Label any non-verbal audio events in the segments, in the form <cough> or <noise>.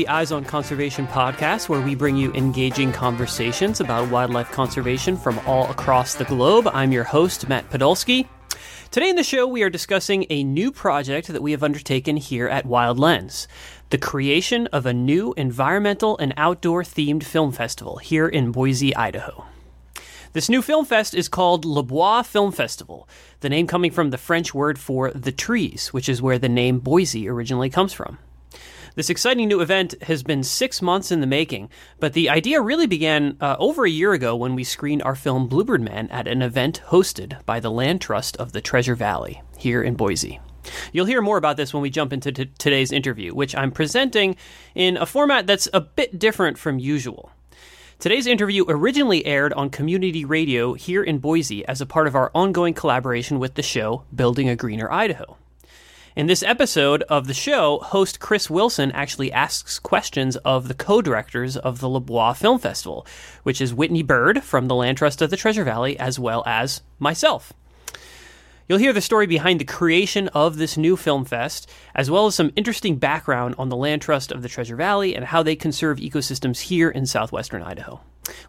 The Eyes on Conservation podcast, where we bring you engaging conversations about wildlife conservation from all across the globe. I'm your host, Matt Podolsky. Today in the show, we are discussing a new project that we have undertaken here at Wild Lens the creation of a new environmental and outdoor themed film festival here in Boise, Idaho. This new film fest is called Les Bois Film Festival, the name coming from the French word for the trees, which is where the name Boise originally comes from. This exciting new event has been six months in the making, but the idea really began uh, over a year ago when we screened our film Bluebird Man at an event hosted by the Land Trust of the Treasure Valley here in Boise. You'll hear more about this when we jump into t- today's interview, which I'm presenting in a format that's a bit different from usual. Today's interview originally aired on community radio here in Boise as a part of our ongoing collaboration with the show Building a Greener Idaho. In this episode of the show, host Chris Wilson actually asks questions of the co directors of the Les Bois Film Festival, which is Whitney Bird from the Land Trust of the Treasure Valley, as well as myself. You'll hear the story behind the creation of this new film fest, as well as some interesting background on the Land Trust of the Treasure Valley and how they conserve ecosystems here in southwestern Idaho.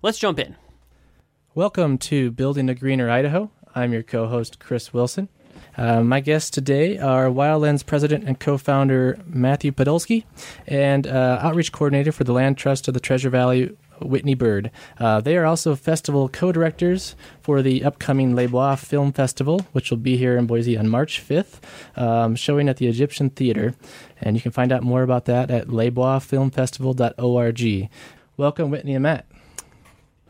Let's jump in. Welcome to Building a Greener Idaho. I'm your co host, Chris Wilson. Uh, my guests today are Wild Lens president and co founder Matthew Podolsky and uh, outreach coordinator for the Land Trust of the Treasure Valley, Whitney Bird. Uh, they are also festival co directors for the upcoming Les Bois Film Festival, which will be here in Boise on March 5th, um, showing at the Egyptian Theater. And you can find out more about that at lesboisfilmfestival.org. Welcome, Whitney and Matt.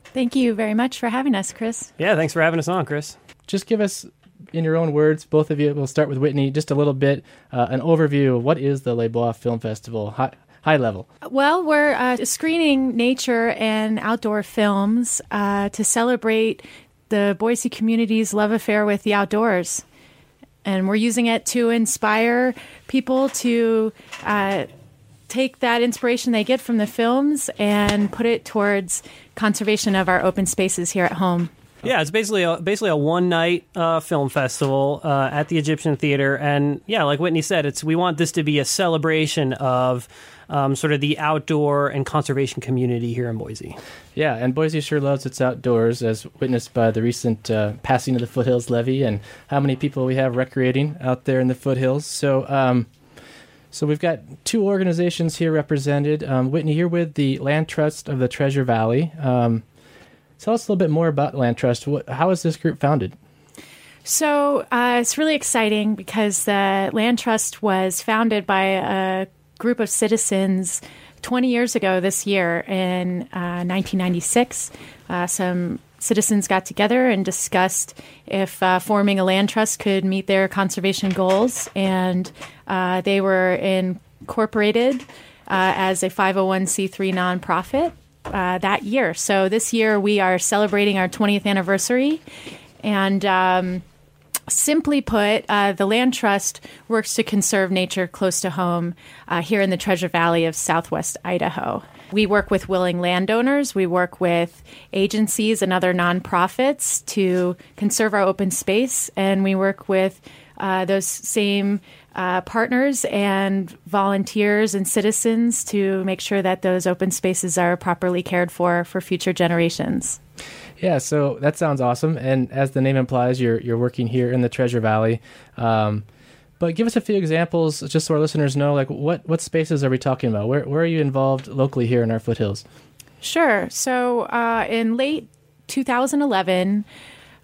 Thank you very much for having us, Chris. Yeah, thanks for having us on, Chris. Just give us in your own words, both of you, we'll start with Whitney, just a little bit, uh, an overview of what is the Les Bois Film Festival, high, level. Well, we're uh, screening nature and outdoor films uh, to celebrate the Boise community's love affair with the outdoors. And we're using it to inspire people to uh, take that inspiration they get from the films and put it towards conservation of our open spaces here at home. Yeah, it's basically a, basically a one night uh, film festival uh, at the Egyptian Theater, and yeah, like Whitney said, it's we want this to be a celebration of um, sort of the outdoor and conservation community here in Boise. Yeah, and Boise sure loves its outdoors, as witnessed by the recent uh, passing of the foothills levy and how many people we have recreating out there in the foothills. So. Um, so we've got two organizations here represented. Um, Whitney, you're with the Land Trust of the Treasure Valley. Um, Tell us a little bit more about Land Trust. How was this group founded? So uh, it's really exciting because the Land Trust was founded by a group of citizens 20 years ago this year in uh, 1996. Uh, some citizens got together and discussed if uh, forming a land trust could meet their conservation goals, and uh, they were incorporated uh, as a 501c3 nonprofit uh, that year. So this year we are celebrating our 20th anniversary. And um, simply put, uh, the Land Trust works to conserve nature close to home uh, here in the Treasure Valley of southwest Idaho. We work with willing landowners. We work with agencies and other nonprofits to conserve our open space. And we work with uh, those same uh, partners and volunteers and citizens to make sure that those open spaces are properly cared for for future generations. Yeah, so that sounds awesome. And as the name implies, you're you're working here in the Treasure Valley. Um, but give us a few examples, just so our listeners know, like what what spaces are we talking about? Where where are you involved locally here in our foothills? Sure. So uh, in late 2011.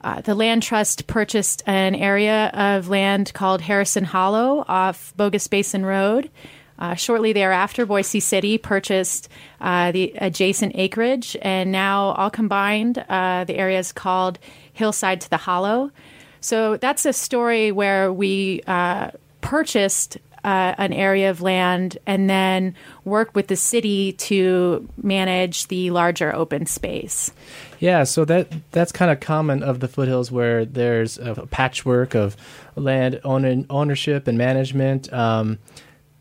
Uh, the Land Trust purchased an area of land called Harrison Hollow off Bogus Basin Road. Uh, shortly thereafter, Boise City purchased uh, the adjacent acreage, and now all combined, uh, the area is called Hillside to the Hollow. So that's a story where we uh, purchased uh, an area of land and then worked with the city to manage the larger open space. Yeah, so that that's kind of common of the foothills where there's a patchwork of land own- ownership and management. Um,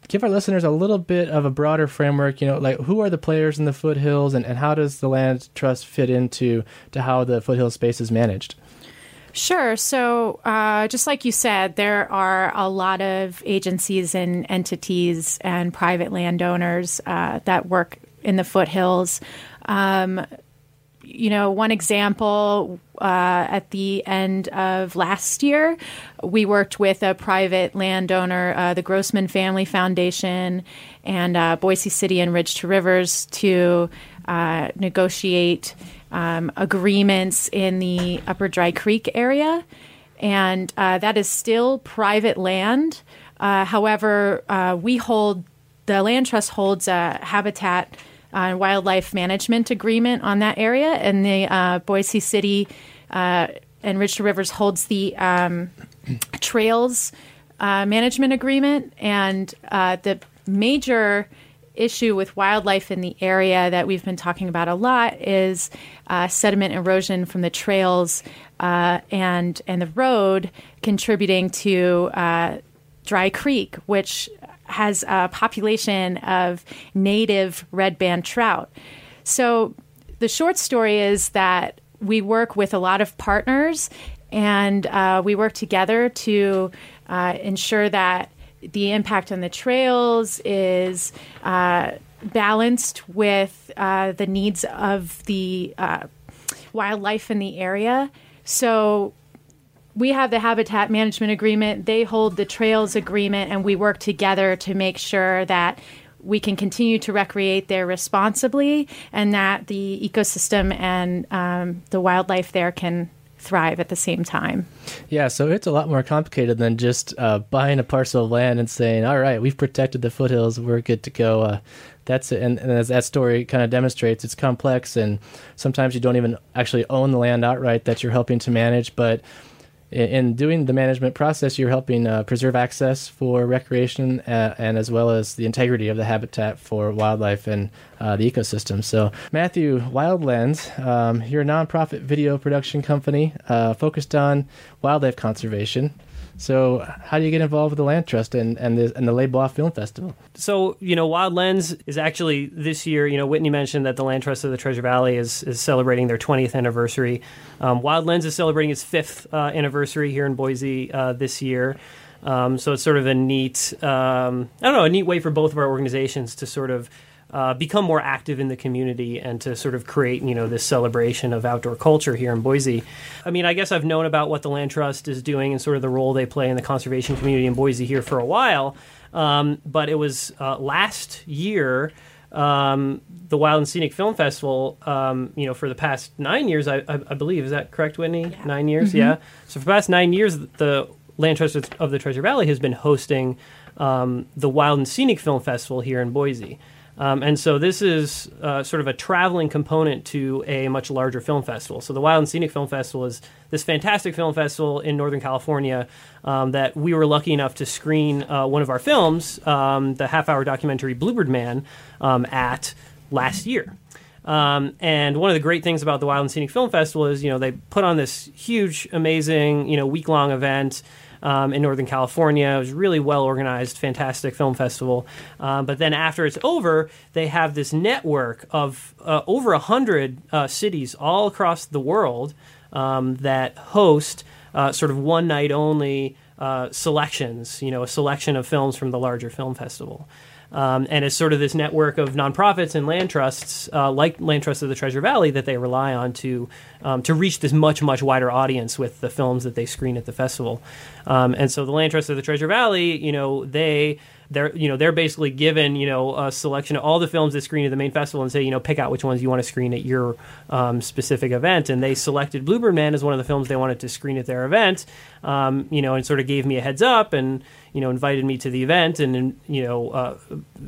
give our listeners a little bit of a broader framework. You know, like who are the players in the foothills, and, and how does the land trust fit into to how the foothill space is managed? Sure. So, uh, just like you said, there are a lot of agencies and entities and private landowners uh, that work in the foothills. Um, you know, one example uh, at the end of last year, we worked with a private landowner, uh, the Grossman Family Foundation, and uh, Boise City and Ridge to Rivers to uh, negotiate um, agreements in the Upper Dry Creek area, and uh, that is still private land. Uh, however, we hold the land trust holds a habitat uh, wildlife management agreement on that area, and the uh, Boise City uh, and to Rivers holds the um, trails management agreement, and the major issue with wildlife in the area that we've been talking about a lot is uh, sediment erosion from the trails uh, and and the road contributing to uh, Dry Creek, which has a population of native red band trout. So the short story is that we work with a lot of partners and uh, we work together to uh, ensure that the impact on the trails is uh, balanced with uh, the needs of the uh, wildlife in the area. So we have the habitat management agreement, they hold the trails agreement, and we work together to make sure that we can continue to recreate there responsibly and that the ecosystem and um, the wildlife there can thrive at the same time. Yeah, so it's a lot more complicated than just uh, buying a parcel of land and saying, "All right, we've protected the foothills, we're good to go." Uh, that's it. And, and, as that story kind of demonstrates, it's complex, and sometimes you don't even actually own the land outright that you're helping to manage, but in doing the management process, you're helping uh, preserve access for recreation uh, and as well as the integrity of the habitat for wildlife and uh, the ecosystem. So, Matthew, Wild Lens, um, you're a nonprofit video production company uh, focused on wildlife conservation. So, how do you get involved with the Land Trust and and the, and the Bois Film Festival? So, you know, Wild Lens is actually this year. You know, Whitney mentioned that the Land Trust of the Treasure Valley is is celebrating their 20th anniversary. Um, Wild Lens is celebrating its fifth uh, anniversary here in Boise uh, this year. Um, so it's sort of a neat, um, I don't know, a neat way for both of our organizations to sort of uh, become more active in the community and to sort of create, you know, this celebration of outdoor culture here in Boise. I mean, I guess I've known about what the Land Trust is doing and sort of the role they play in the conservation community in Boise here for a while. Um, but it was uh, last year. Um, the Wild and Scenic Film Festival, um, you know, for the past nine years, I, I, I believe, is that correct, Whitney? Yeah. Nine years, mm-hmm. yeah. So for the past nine years, the Land Trust of the Treasure Valley has been hosting um, the Wild and Scenic Film Festival here in Boise. Um, and so this is uh, sort of a traveling component to a much larger film festival. So the Wild and Scenic Film Festival is this fantastic film festival in Northern California um, that we were lucky enough to screen uh, one of our films, um, the half-hour documentary Bluebird Man, um, at last year. Um, and one of the great things about the Wild and Scenic Film Festival is, you know, they put on this huge, amazing, you know, week-long event um, in Northern California. It was really well organized, fantastic film festival. Um, but then after it's over, they have this network of uh, over a hundred uh, cities all across the world um, that host uh, sort of one night only uh, selections. You know, a selection of films from the larger film festival. Um, and it's sort of this network of nonprofits and land trusts, uh, like Land Trust of the Treasure Valley, that they rely on to um, to reach this much much wider audience with the films that they screen at the festival. Um, and so the Land Trust of the Treasure Valley, you know, they they're you know they're basically given you know a selection of all the films that screen at the main festival and say you know pick out which ones you want to screen at your um, specific event. And they selected Bluebird Man as one of the films they wanted to screen at their event um, you know and sort of gave me a heads up and you know invited me to the event and you know uh,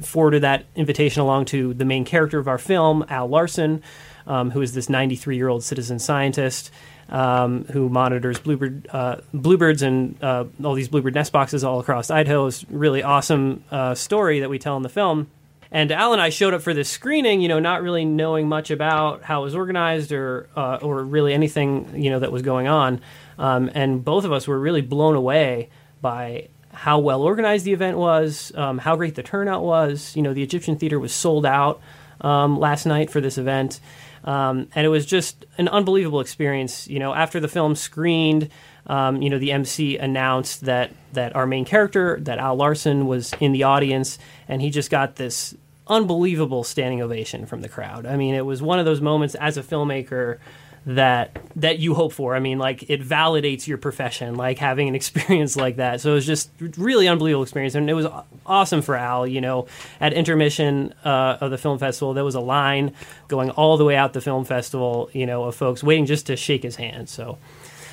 forwarded that invitation along to the main character of our film Al Larson um, who is this 93 year old citizen scientist um, who monitors bluebird uh, bluebirds and uh, all these bluebird nest boxes all across Idaho. It's really awesome uh, story that we tell in the film. And Al and I showed up for this screening, you know, not really knowing much about how it was organized or uh, or really anything, you know, that was going on. Um, and both of us were really blown away by how well organized the event was, um, how great the turnout was. You know, the Egyptian Theater was sold out um, last night for this event. Um, and it was just an unbelievable experience. You know, after the film screened, um, you know, the MC announced that that our main character, that Al Larson, was in the audience, and he just got this unbelievable standing ovation from the crowd. I mean, it was one of those moments as a filmmaker that that you hope for. I mean, like it validates your profession, like having an <laughs> experience like that. So it was just really unbelievable experience, and it was awesome for Al. You know, at intermission uh, of the film festival, there was a line going all the way out the film festival. You know, of folks waiting just to shake his hand. So.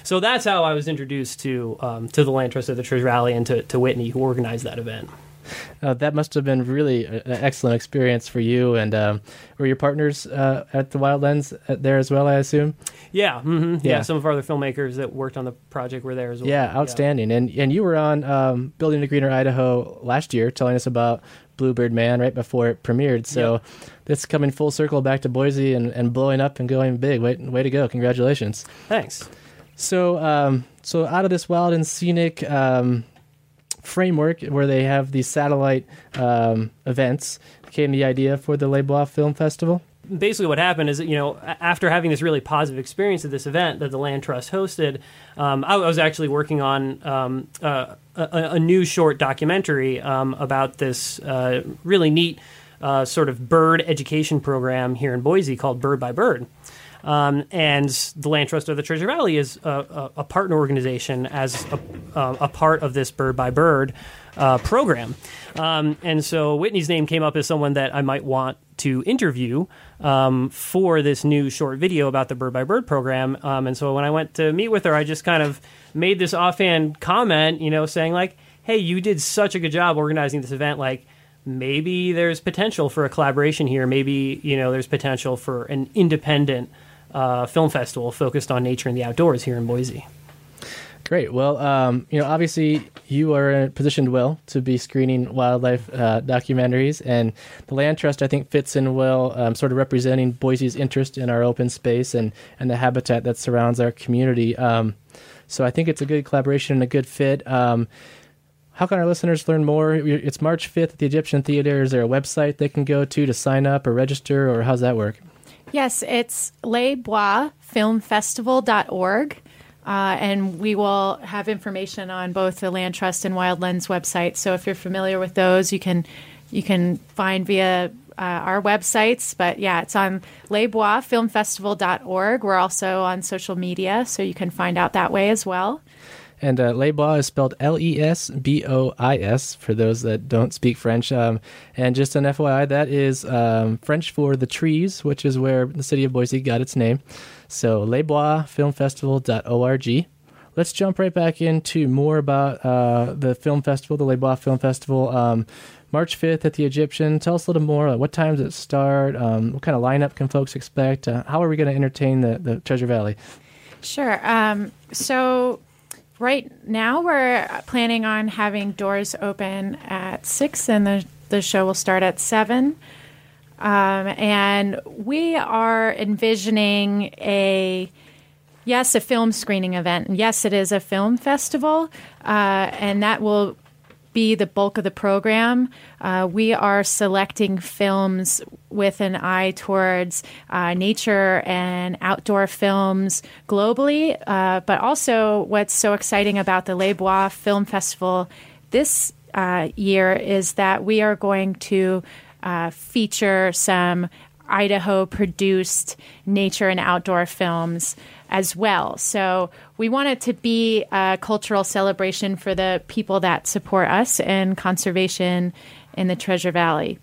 So that's how I was introduced to um, to the Land Trust of the Treasure Valley and to, to Whitney, who organized that event. Uh, that must have been really an excellent experience for you. And um, were your partners uh, at the Wild Lens uh, there as well? I assume. Yeah, mm-hmm. yeah, yeah. Some of our other filmmakers that worked on the project were there as well. Yeah, outstanding. Yeah. And and you were on um, Building a Greener Idaho last year, telling us about Bluebird Man right before it premiered. So yep. this coming full circle back to Boise and, and blowing up and going big. Way way to go! Congratulations. Thanks. So um, so out of this wild and scenic. Um, framework where they have these satellite um, events came the idea for the Les Bois Film Festival? basically what happened is that, you know after having this really positive experience at this event that the land trust hosted um, I, was actually working on um, a, a, new short documentary um, about this uh, really neat uh, sort of bird education program here in boise called bird by bird um, and the Land Trust of the Treasure Valley is a, a, a partner organization as a, a, part of this Bird by Bird uh, program. Um, and so Whitney's name came up as someone that I might want to interview um, for this new short video about the Bird by Bird program. Um, and so when I went to meet with her, I just kind of made this offhand comment, you know, saying like, "Hey, you did such a good job organizing this event. Like, maybe there's potential for a collaboration here. Maybe you know, there's potential for an independent." Uh, film festival focused on nature and the outdoors here in Boise. Great. Well, um, you know, obviously you are positioned well to be screening wildlife uh, documentaries, and the Land Trust, I think, fits in well, um, sort of representing Boise's interest in our open space and and the habitat that surrounds our community. Um, so I think it's a good collaboration and a good fit. Um, how can our listeners learn more? It's March 5th at the Egyptian Theater. Is there a website they can go to to sign up or register, or how's that work? Yes, it's lesboisfilmfestival.org. Uh, and we will have information on both the Land Trust and Wild Lens website. So if you're familiar with those, you can you can find via uh, our websites. But yeah, it's on lesboisfilmfestival.org. We're also on social media, so you can find out that way as well. And uh, Les Bois is spelled L E S B O I S for those that don't speak French. Um, and just an FYI, that is um, French for the trees, which is where the city of Boise got its name. So, lesboisfilmfestival.org. Let's jump right back into more about uh, the film festival, the Les Bois Film Festival. Um, March 5th at the Egyptian. Tell us a little more. what time does it start? Um, what kind of lineup can folks expect? Uh, how are we going to entertain the, the Treasure Valley? Sure. Um, so right now we're planning on having doors open at six, and the the show will start at seven. Um, and we are envisioning a yes, a film screening event. Yes, it is a film festival, uh, and that will be the bulk of the program. Uh, we are selecting films with an eye towards uh, nature and outdoor films globally, uh, but also what's so exciting about the Les Bois Film Festival this uh, year is that we are going to uh, feature some Idaho produced nature and outdoor films as well. So we want it to be a cultural celebration for the people that support us in conservation in the Treasure Valley.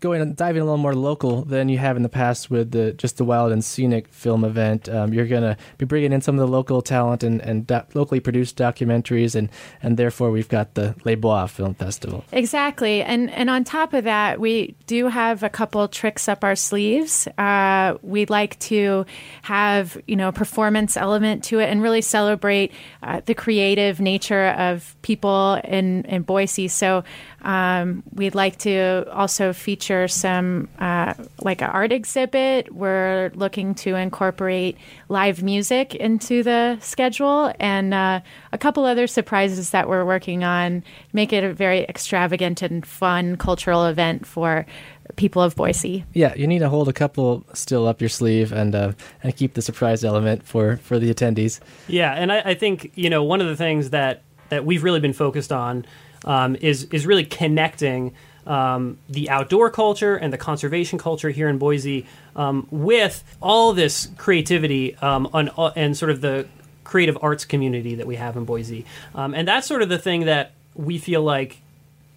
Going and diving a little more local than you have in the past with the just the wild and scenic film event. Um, you're going to be bringing in some of the local talent and, and do- locally produced documentaries, and, and therefore we've got the Les Bois Film Festival. Exactly, and and on top of that, we do have a couple tricks up our sleeves. Uh, we'd like to have you know a performance element to it and really celebrate uh, the creative nature of people in in Boise. So um, we'd like to also feature some uh, like an art exhibit. We're looking to incorporate live music into the schedule and uh, a couple other surprises that we're working on. Make it a very extravagant and fun cultural event for people of Boise. Yeah, you need to hold a couple still up your sleeve and uh, and keep the surprise element for for the attendees. Yeah, and I, I think you know one of the things that that we've really been focused on um, is is really connecting um, the outdoor culture and the conservation culture here in Boise um, with all this creativity um, on, uh, and sort of the creative arts community that we have in Boise, um, and that's sort of the thing that we feel like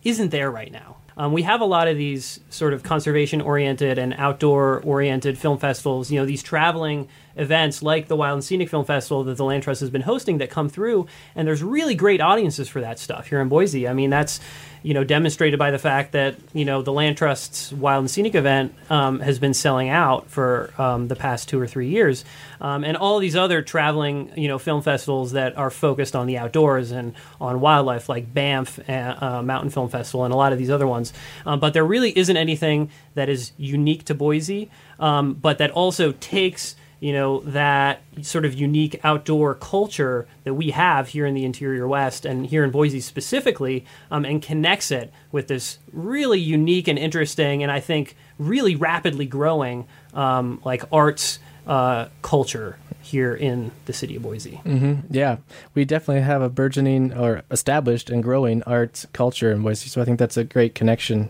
isn't there right now. Um, we have a lot of these sort of conservation oriented and outdoor oriented film festivals, you know, these traveling events like the Wild and Scenic Film Festival that the Land Trust has been hosting that come through, and there's really great audiences for that stuff here in Boise. I mean, that's you know demonstrated by the fact that you know the Land Trust's Wild and Scenic event um, has been selling out for um, the past two or three years, um, and all these other traveling you know film festivals that are focused on the outdoors and on wildlife, like Banff uh, uh, Mountain Film Festival and a lot of these other ones. Um, but there really isn't anything that is unique to Boise, um, but that also takes you know that sort of unique outdoor culture that we have here in the interior west and here in boise specifically um, and connects it with this really unique and interesting and i think really rapidly growing um, like arts uh, culture here in the city of boise mm-hmm. yeah we definitely have a burgeoning or established and growing arts culture in boise so i think that's a great connection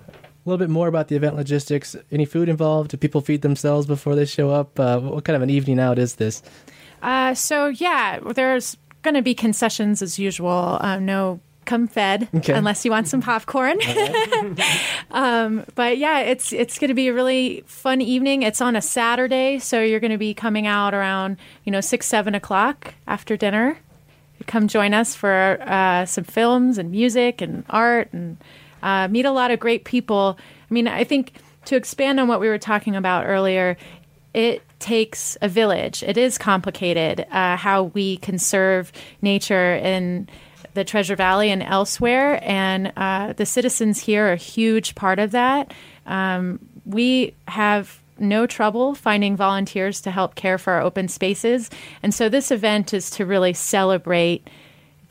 little bit more about the event logistics. Any food involved? Do people feed themselves before they show up? Uh, what kind of an evening out is this? Uh, so yeah, there's going to be concessions as usual. Uh, no come fed okay. unless you want some popcorn. <laughs> <laughs> um, but yeah, it's it's going to be a really fun evening. It's on a Saturday, so you're going to be coming out around you know six seven o'clock after dinner. Come join us for uh, some films and music and art and uh, meet a lot of great people. I mean, I think to expand on what we were talking about earlier, it takes a village. It is complicated uh, how we conserve nature in the Treasure Valley and elsewhere, and uh, the citizens here are a huge part of that. Um, we have no trouble finding volunteers to help care for our open spaces, and so this event is to really celebrate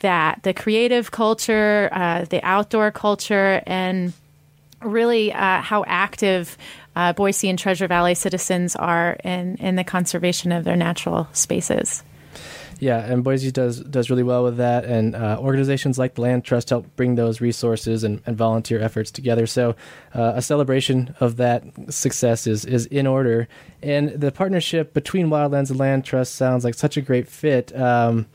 that the creative culture, uh, the outdoor culture, and really uh, how active uh, Boise and Treasure Valley citizens are in, in the conservation of their natural spaces. Yeah, and Boise does does really well with that, and uh, organizations like the Land Trust help bring those resources and, and volunteer efforts together. So, uh, a celebration of that success is is in order, and the partnership between Wild Lens and Land Trust sounds like such a great fit. Um,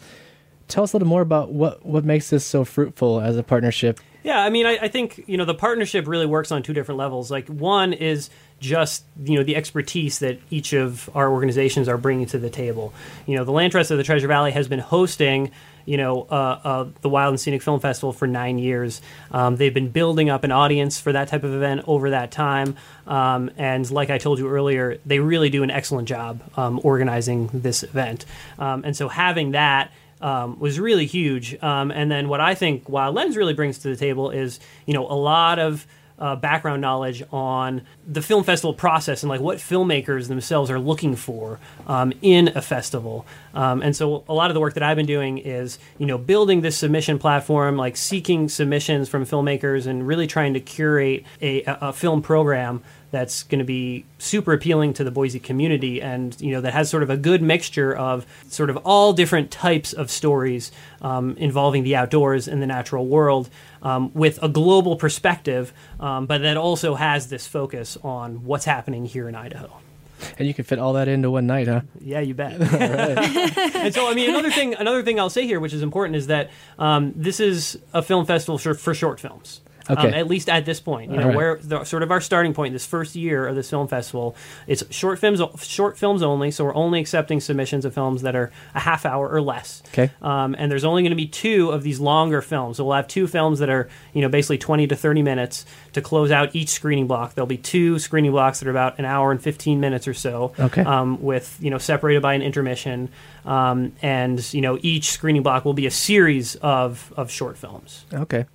tell us a little more about what what makes this so fruitful as a partnership. Yeah, I mean, I, I, think you know the partnership really works on two different levels. Like one is just you know the expertise that each of our organizations are bringing to the table. You know, the Land Trust of the Treasure Valley has been hosting you know uh, uh, the Wild and Scenic Film Festival for nine years. Um, they've been building up an audience for that type of event over that time, um, and like I told you earlier, they really do an excellent job um, organizing this event. Um, and so having that um, was really huge. Um, and then what I think Wild Lens really brings to the table is, you know, a lot of uh, background knowledge on the film festival process and like what filmmakers themselves are looking for um, in a festival. Um, and so a lot of the work that I've been doing is, you know, building this submission platform, like seeking submissions from filmmakers and really trying to curate a, a film program that's going to be super appealing to the Boise community and you know that has sort of a good mixture of sort of all different types of stories um, involving the outdoors and the natural world um, with a global perspective um, but that also has this focus on what's happening here in Idaho. And you can fit all that into one night, huh? Yeah, you bet. <laughs> <laughs> and so, I mean, another thing, another thing I'll say here, which is important, is that um, this is a film festival for, for short films. Um, Okay. at least at this point, you know, right. where the, sort of our starting point, this first year of this film festival, it's short films, short films only. So we're only accepting submissions of films that are a half hour or less. Okay. Um, and there's only going to be two of these longer films. So we'll have two films that are, you know, basically 20 to 30 minutes to close out each screening block. There'll be two screening blocks that are about an hour and 15 minutes or so. Okay. Um, with, you know, separated by an intermission. Um, and, you know, each screening block will be a series of, of short films. Okay.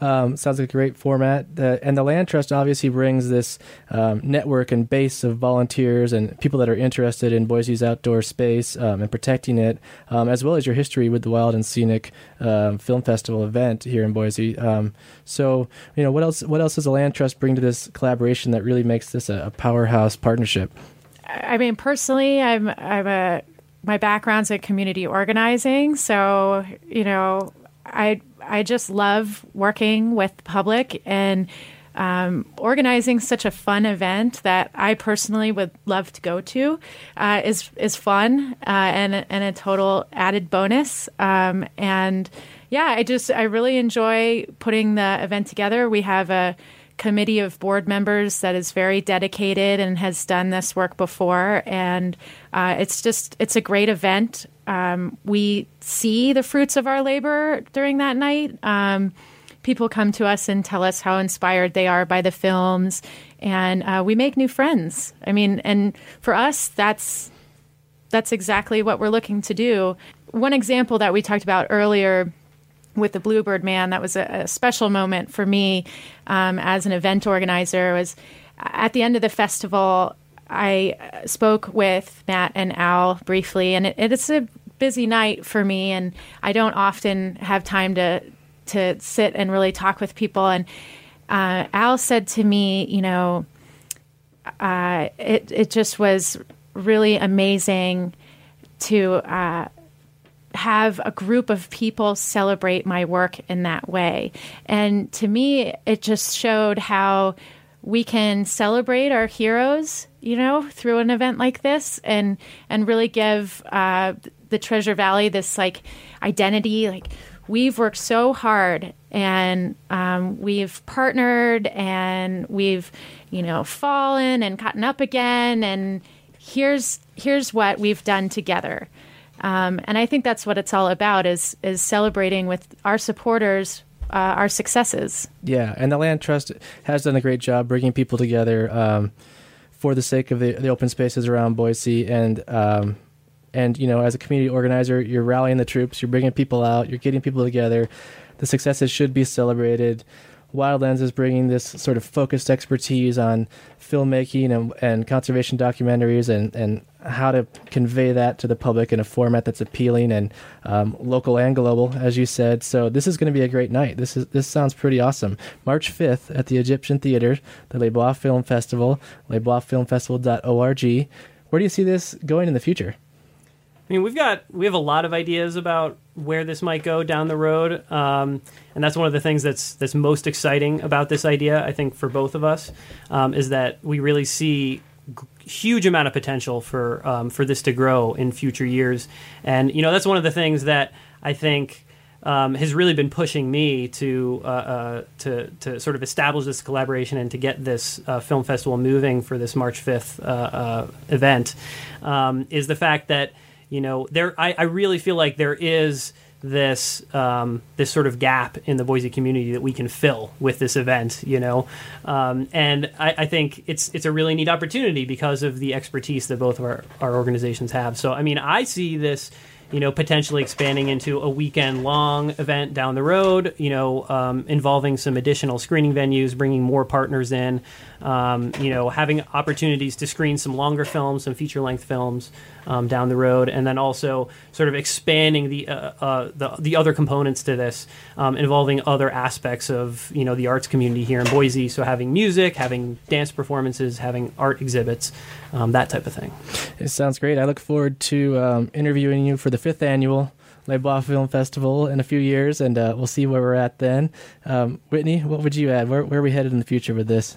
Um, sounds like a great format. The, and the Land Trust obviously brings this um, network and base of volunteers and people that are interested in Boise's outdoor space um, and protecting it, um, as well as your history with the Wild and Scenic um, Film Festival event here in Boise. Um, so, you know, what else? What else does the Land Trust bring to this collaboration that really makes this a, a powerhouse partnership? I mean, personally, I'm I'm a my background's in community organizing, so you know, I I just love working with the public and um, organizing such a fun event that I personally would love to go to uh, is is fun uh, and and a total added bonus. Um, and yeah, I just I really enjoy putting the event together. We have a committee of board members that is very dedicated and has done this work before. And uh, it's just it's a great event. Um, we see the fruits of our labor during that night. Um, people come to us and tell us how inspired they are by the films. And uh, we make new friends. I mean and for us that's that's exactly what we're looking to do. One example that we talked about earlier with the Bluebird Man, that was a, a special moment for me um, as an event organizer. Was at the end of the festival, I uh, spoke with Matt and Al briefly, and it, it's a busy night for me, and I don't often have time to to sit and really talk with people. And uh, Al said to me, you know, uh, it it just was really amazing to. Uh, have a group of people celebrate my work in that way. And to me, it just showed how we can celebrate our heroes, you know, through an event like this and and really give uh, the Treasure Valley this like identity. Like we've worked so hard and um, we've partnered and we've you know fallen and gotten up again and here's here's what we've done together. Um, and I think that's what it's all about is is celebrating with our supporters uh, our successes. Yeah, and the Land Trust has done a great job bringing people together um, for the sake of the, the open spaces around Boise, and um, and you know, as a community organizer, you're rallying the troops, you're bringing people out, you're getting people together. The successes should be celebrated. Wild Lens is bringing this sort of focused expertise on filmmaking and, and conservation documentaries and, and how to convey that to the public in a format that's appealing and um, local and global, as you said. So this is going to be a great night. This is this sounds pretty awesome. March 5th at the Egyptian Theater, the Les Bois Film Festival, lesboisfilmfestival.org. Where do you see this going in the future? I mean, we've got we have a lot of ideas about where this might go down the road, um, and that's one of the things that's that's most exciting about this idea. I think for both of us um, is that we really see huge amount of potential for um, for this to grow in future years, and you know that's one of the things that I think. Um, has really been pushing me to uh, uh, to to sort of establish this collaboration and to get this uh, film festival moving for this March fifth uh, uh, event um, is the fact that you know there I, I really feel like there is this um, this sort of gap in the Boise community that we can fill with this event, you know, um, and I, I think it's it's a really neat opportunity because of the expertise that both of our, our organizations have. So I mean, I see this you know, potentially expanding into a weekend long event down the road, you know, um, involving some additional screening venues, bringing more partners in, um, you know, having opportunities to screen some longer films, some feature length films um, down the road, and then also sort of expanding the uh, uh, the, the other components to this, um, involving other aspects of you know the arts community here in Boise. So having music, having dance performances, having art exhibits, um, that type of thing. It sounds great. I look forward to um, interviewing you for the fifth annual Les Bois Film Festival in a few years, and uh, we'll see where we're at then. Um, Whitney, what would you add? Where, where are we headed in the future with this?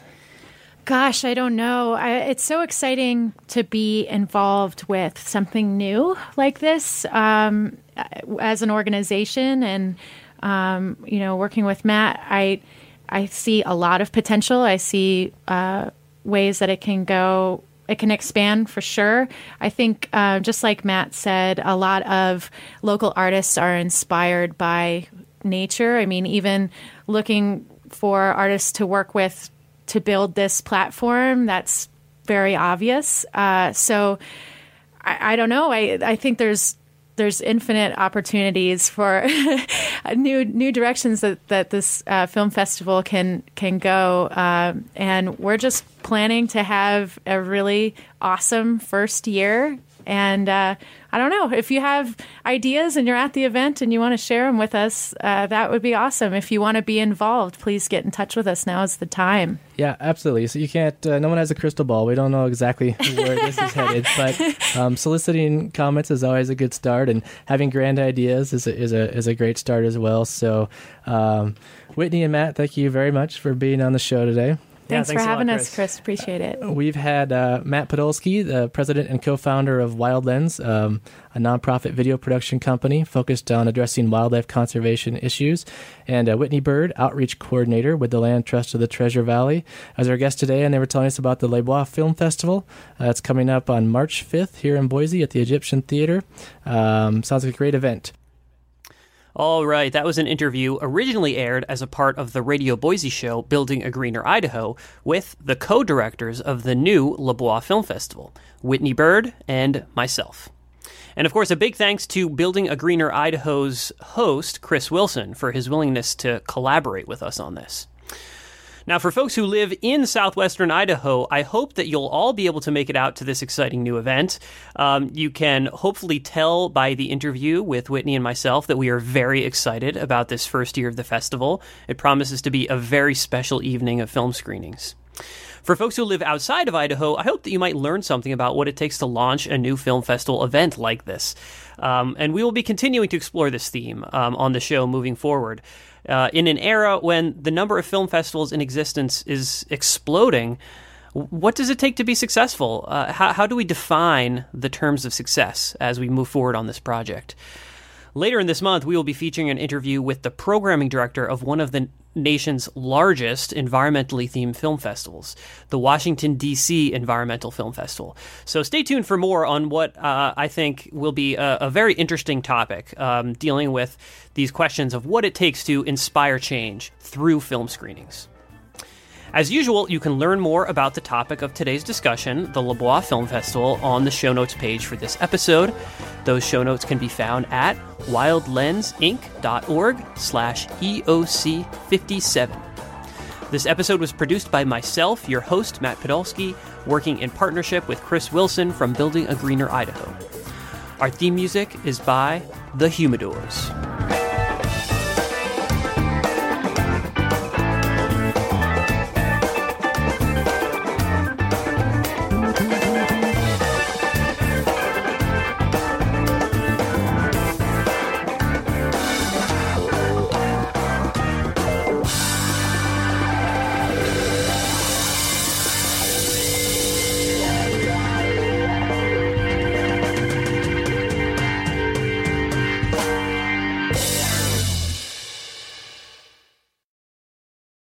Gosh, I don't know. I, it's so exciting to be involved with something new like this um, as an organization, and um, you know, working with Matt. I I see a lot of potential. I see uh, ways that it can go. It can expand for sure. I think, uh, just like Matt said, a lot of local artists are inspired by nature. I mean, even looking for artists to work with to build this platform, that's very obvious. Uh, so I, I, don't know. I, I think there's there's infinite opportunities for <laughs> new new directions that that this uh, film festival can can go, uh, and we're just planning to have a really awesome first year and uh, I don't know if you have ideas and you're at the event and you want to share them with us, uh, that would be awesome. If you want to be involved, please get in touch with us. Now is the time. Yeah, absolutely. So you can't. Uh, no one has a crystal ball. We don't know exactly where this is headed, <laughs> but um, soliciting comments is always a good start, and having grand ideas is a, is a is a great start as well. So. Um, Whitney and Matt, thank you very much for being on the show today. Thanks, yeah, thanks for having lot, Chris. us, Chris. Appreciate it. We've had uh, Matt Podolsky, the president and co-founder of Wild Lens, um, a nonprofit video production company focused on addressing wildlife conservation issues, and uh, Whitney Bird, outreach coordinator with the Land Trust of the Treasure Valley, as our guest today. And they were telling us about the Les Bois Film Festival. Uh, it's coming up on March 5th here in Boise at the Egyptian Theater. Um, sounds like a great event. All right, that was an interview originally aired as a part of the Radio Boise show Building a Greener Idaho with the co directors of the new Les Bois Film Festival, Whitney Bird and myself. And of course, a big thanks to Building a Greener Idaho's host, Chris Wilson, for his willingness to collaborate with us on this. Now, for folks who live in southwestern Idaho, I hope that you'll all be able to make it out to this exciting new event. Um, you can hopefully tell by the interview with Whitney and myself that we are very excited about this first year of the festival. It promises to be a very special evening of film screenings. For folks who live outside of Idaho, I hope that you might learn something about what it takes to launch a new film festival event like this. Um, and we will be continuing to explore this theme um, on the show moving forward. Uh, in an era when the number of film festivals in existence is exploding, what does it take to be successful? Uh, how, how do we define the terms of success as we move forward on this project? Later in this month, we will be featuring an interview with the programming director of one of the nation's largest environmentally themed film festivals, the Washington, D.C. Environmental Film Festival. So stay tuned for more on what uh, I think will be a, a very interesting topic um, dealing with these questions of what it takes to inspire change through film screenings. As usual, you can learn more about the topic of today's discussion, the Les Bois Film Festival, on the show notes page for this episode. Those show notes can be found at wildlensinc.org slash EOC57. This episode was produced by myself, your host, Matt Podolsky, working in partnership with Chris Wilson from Building a Greener Idaho. Our theme music is by The Humidors.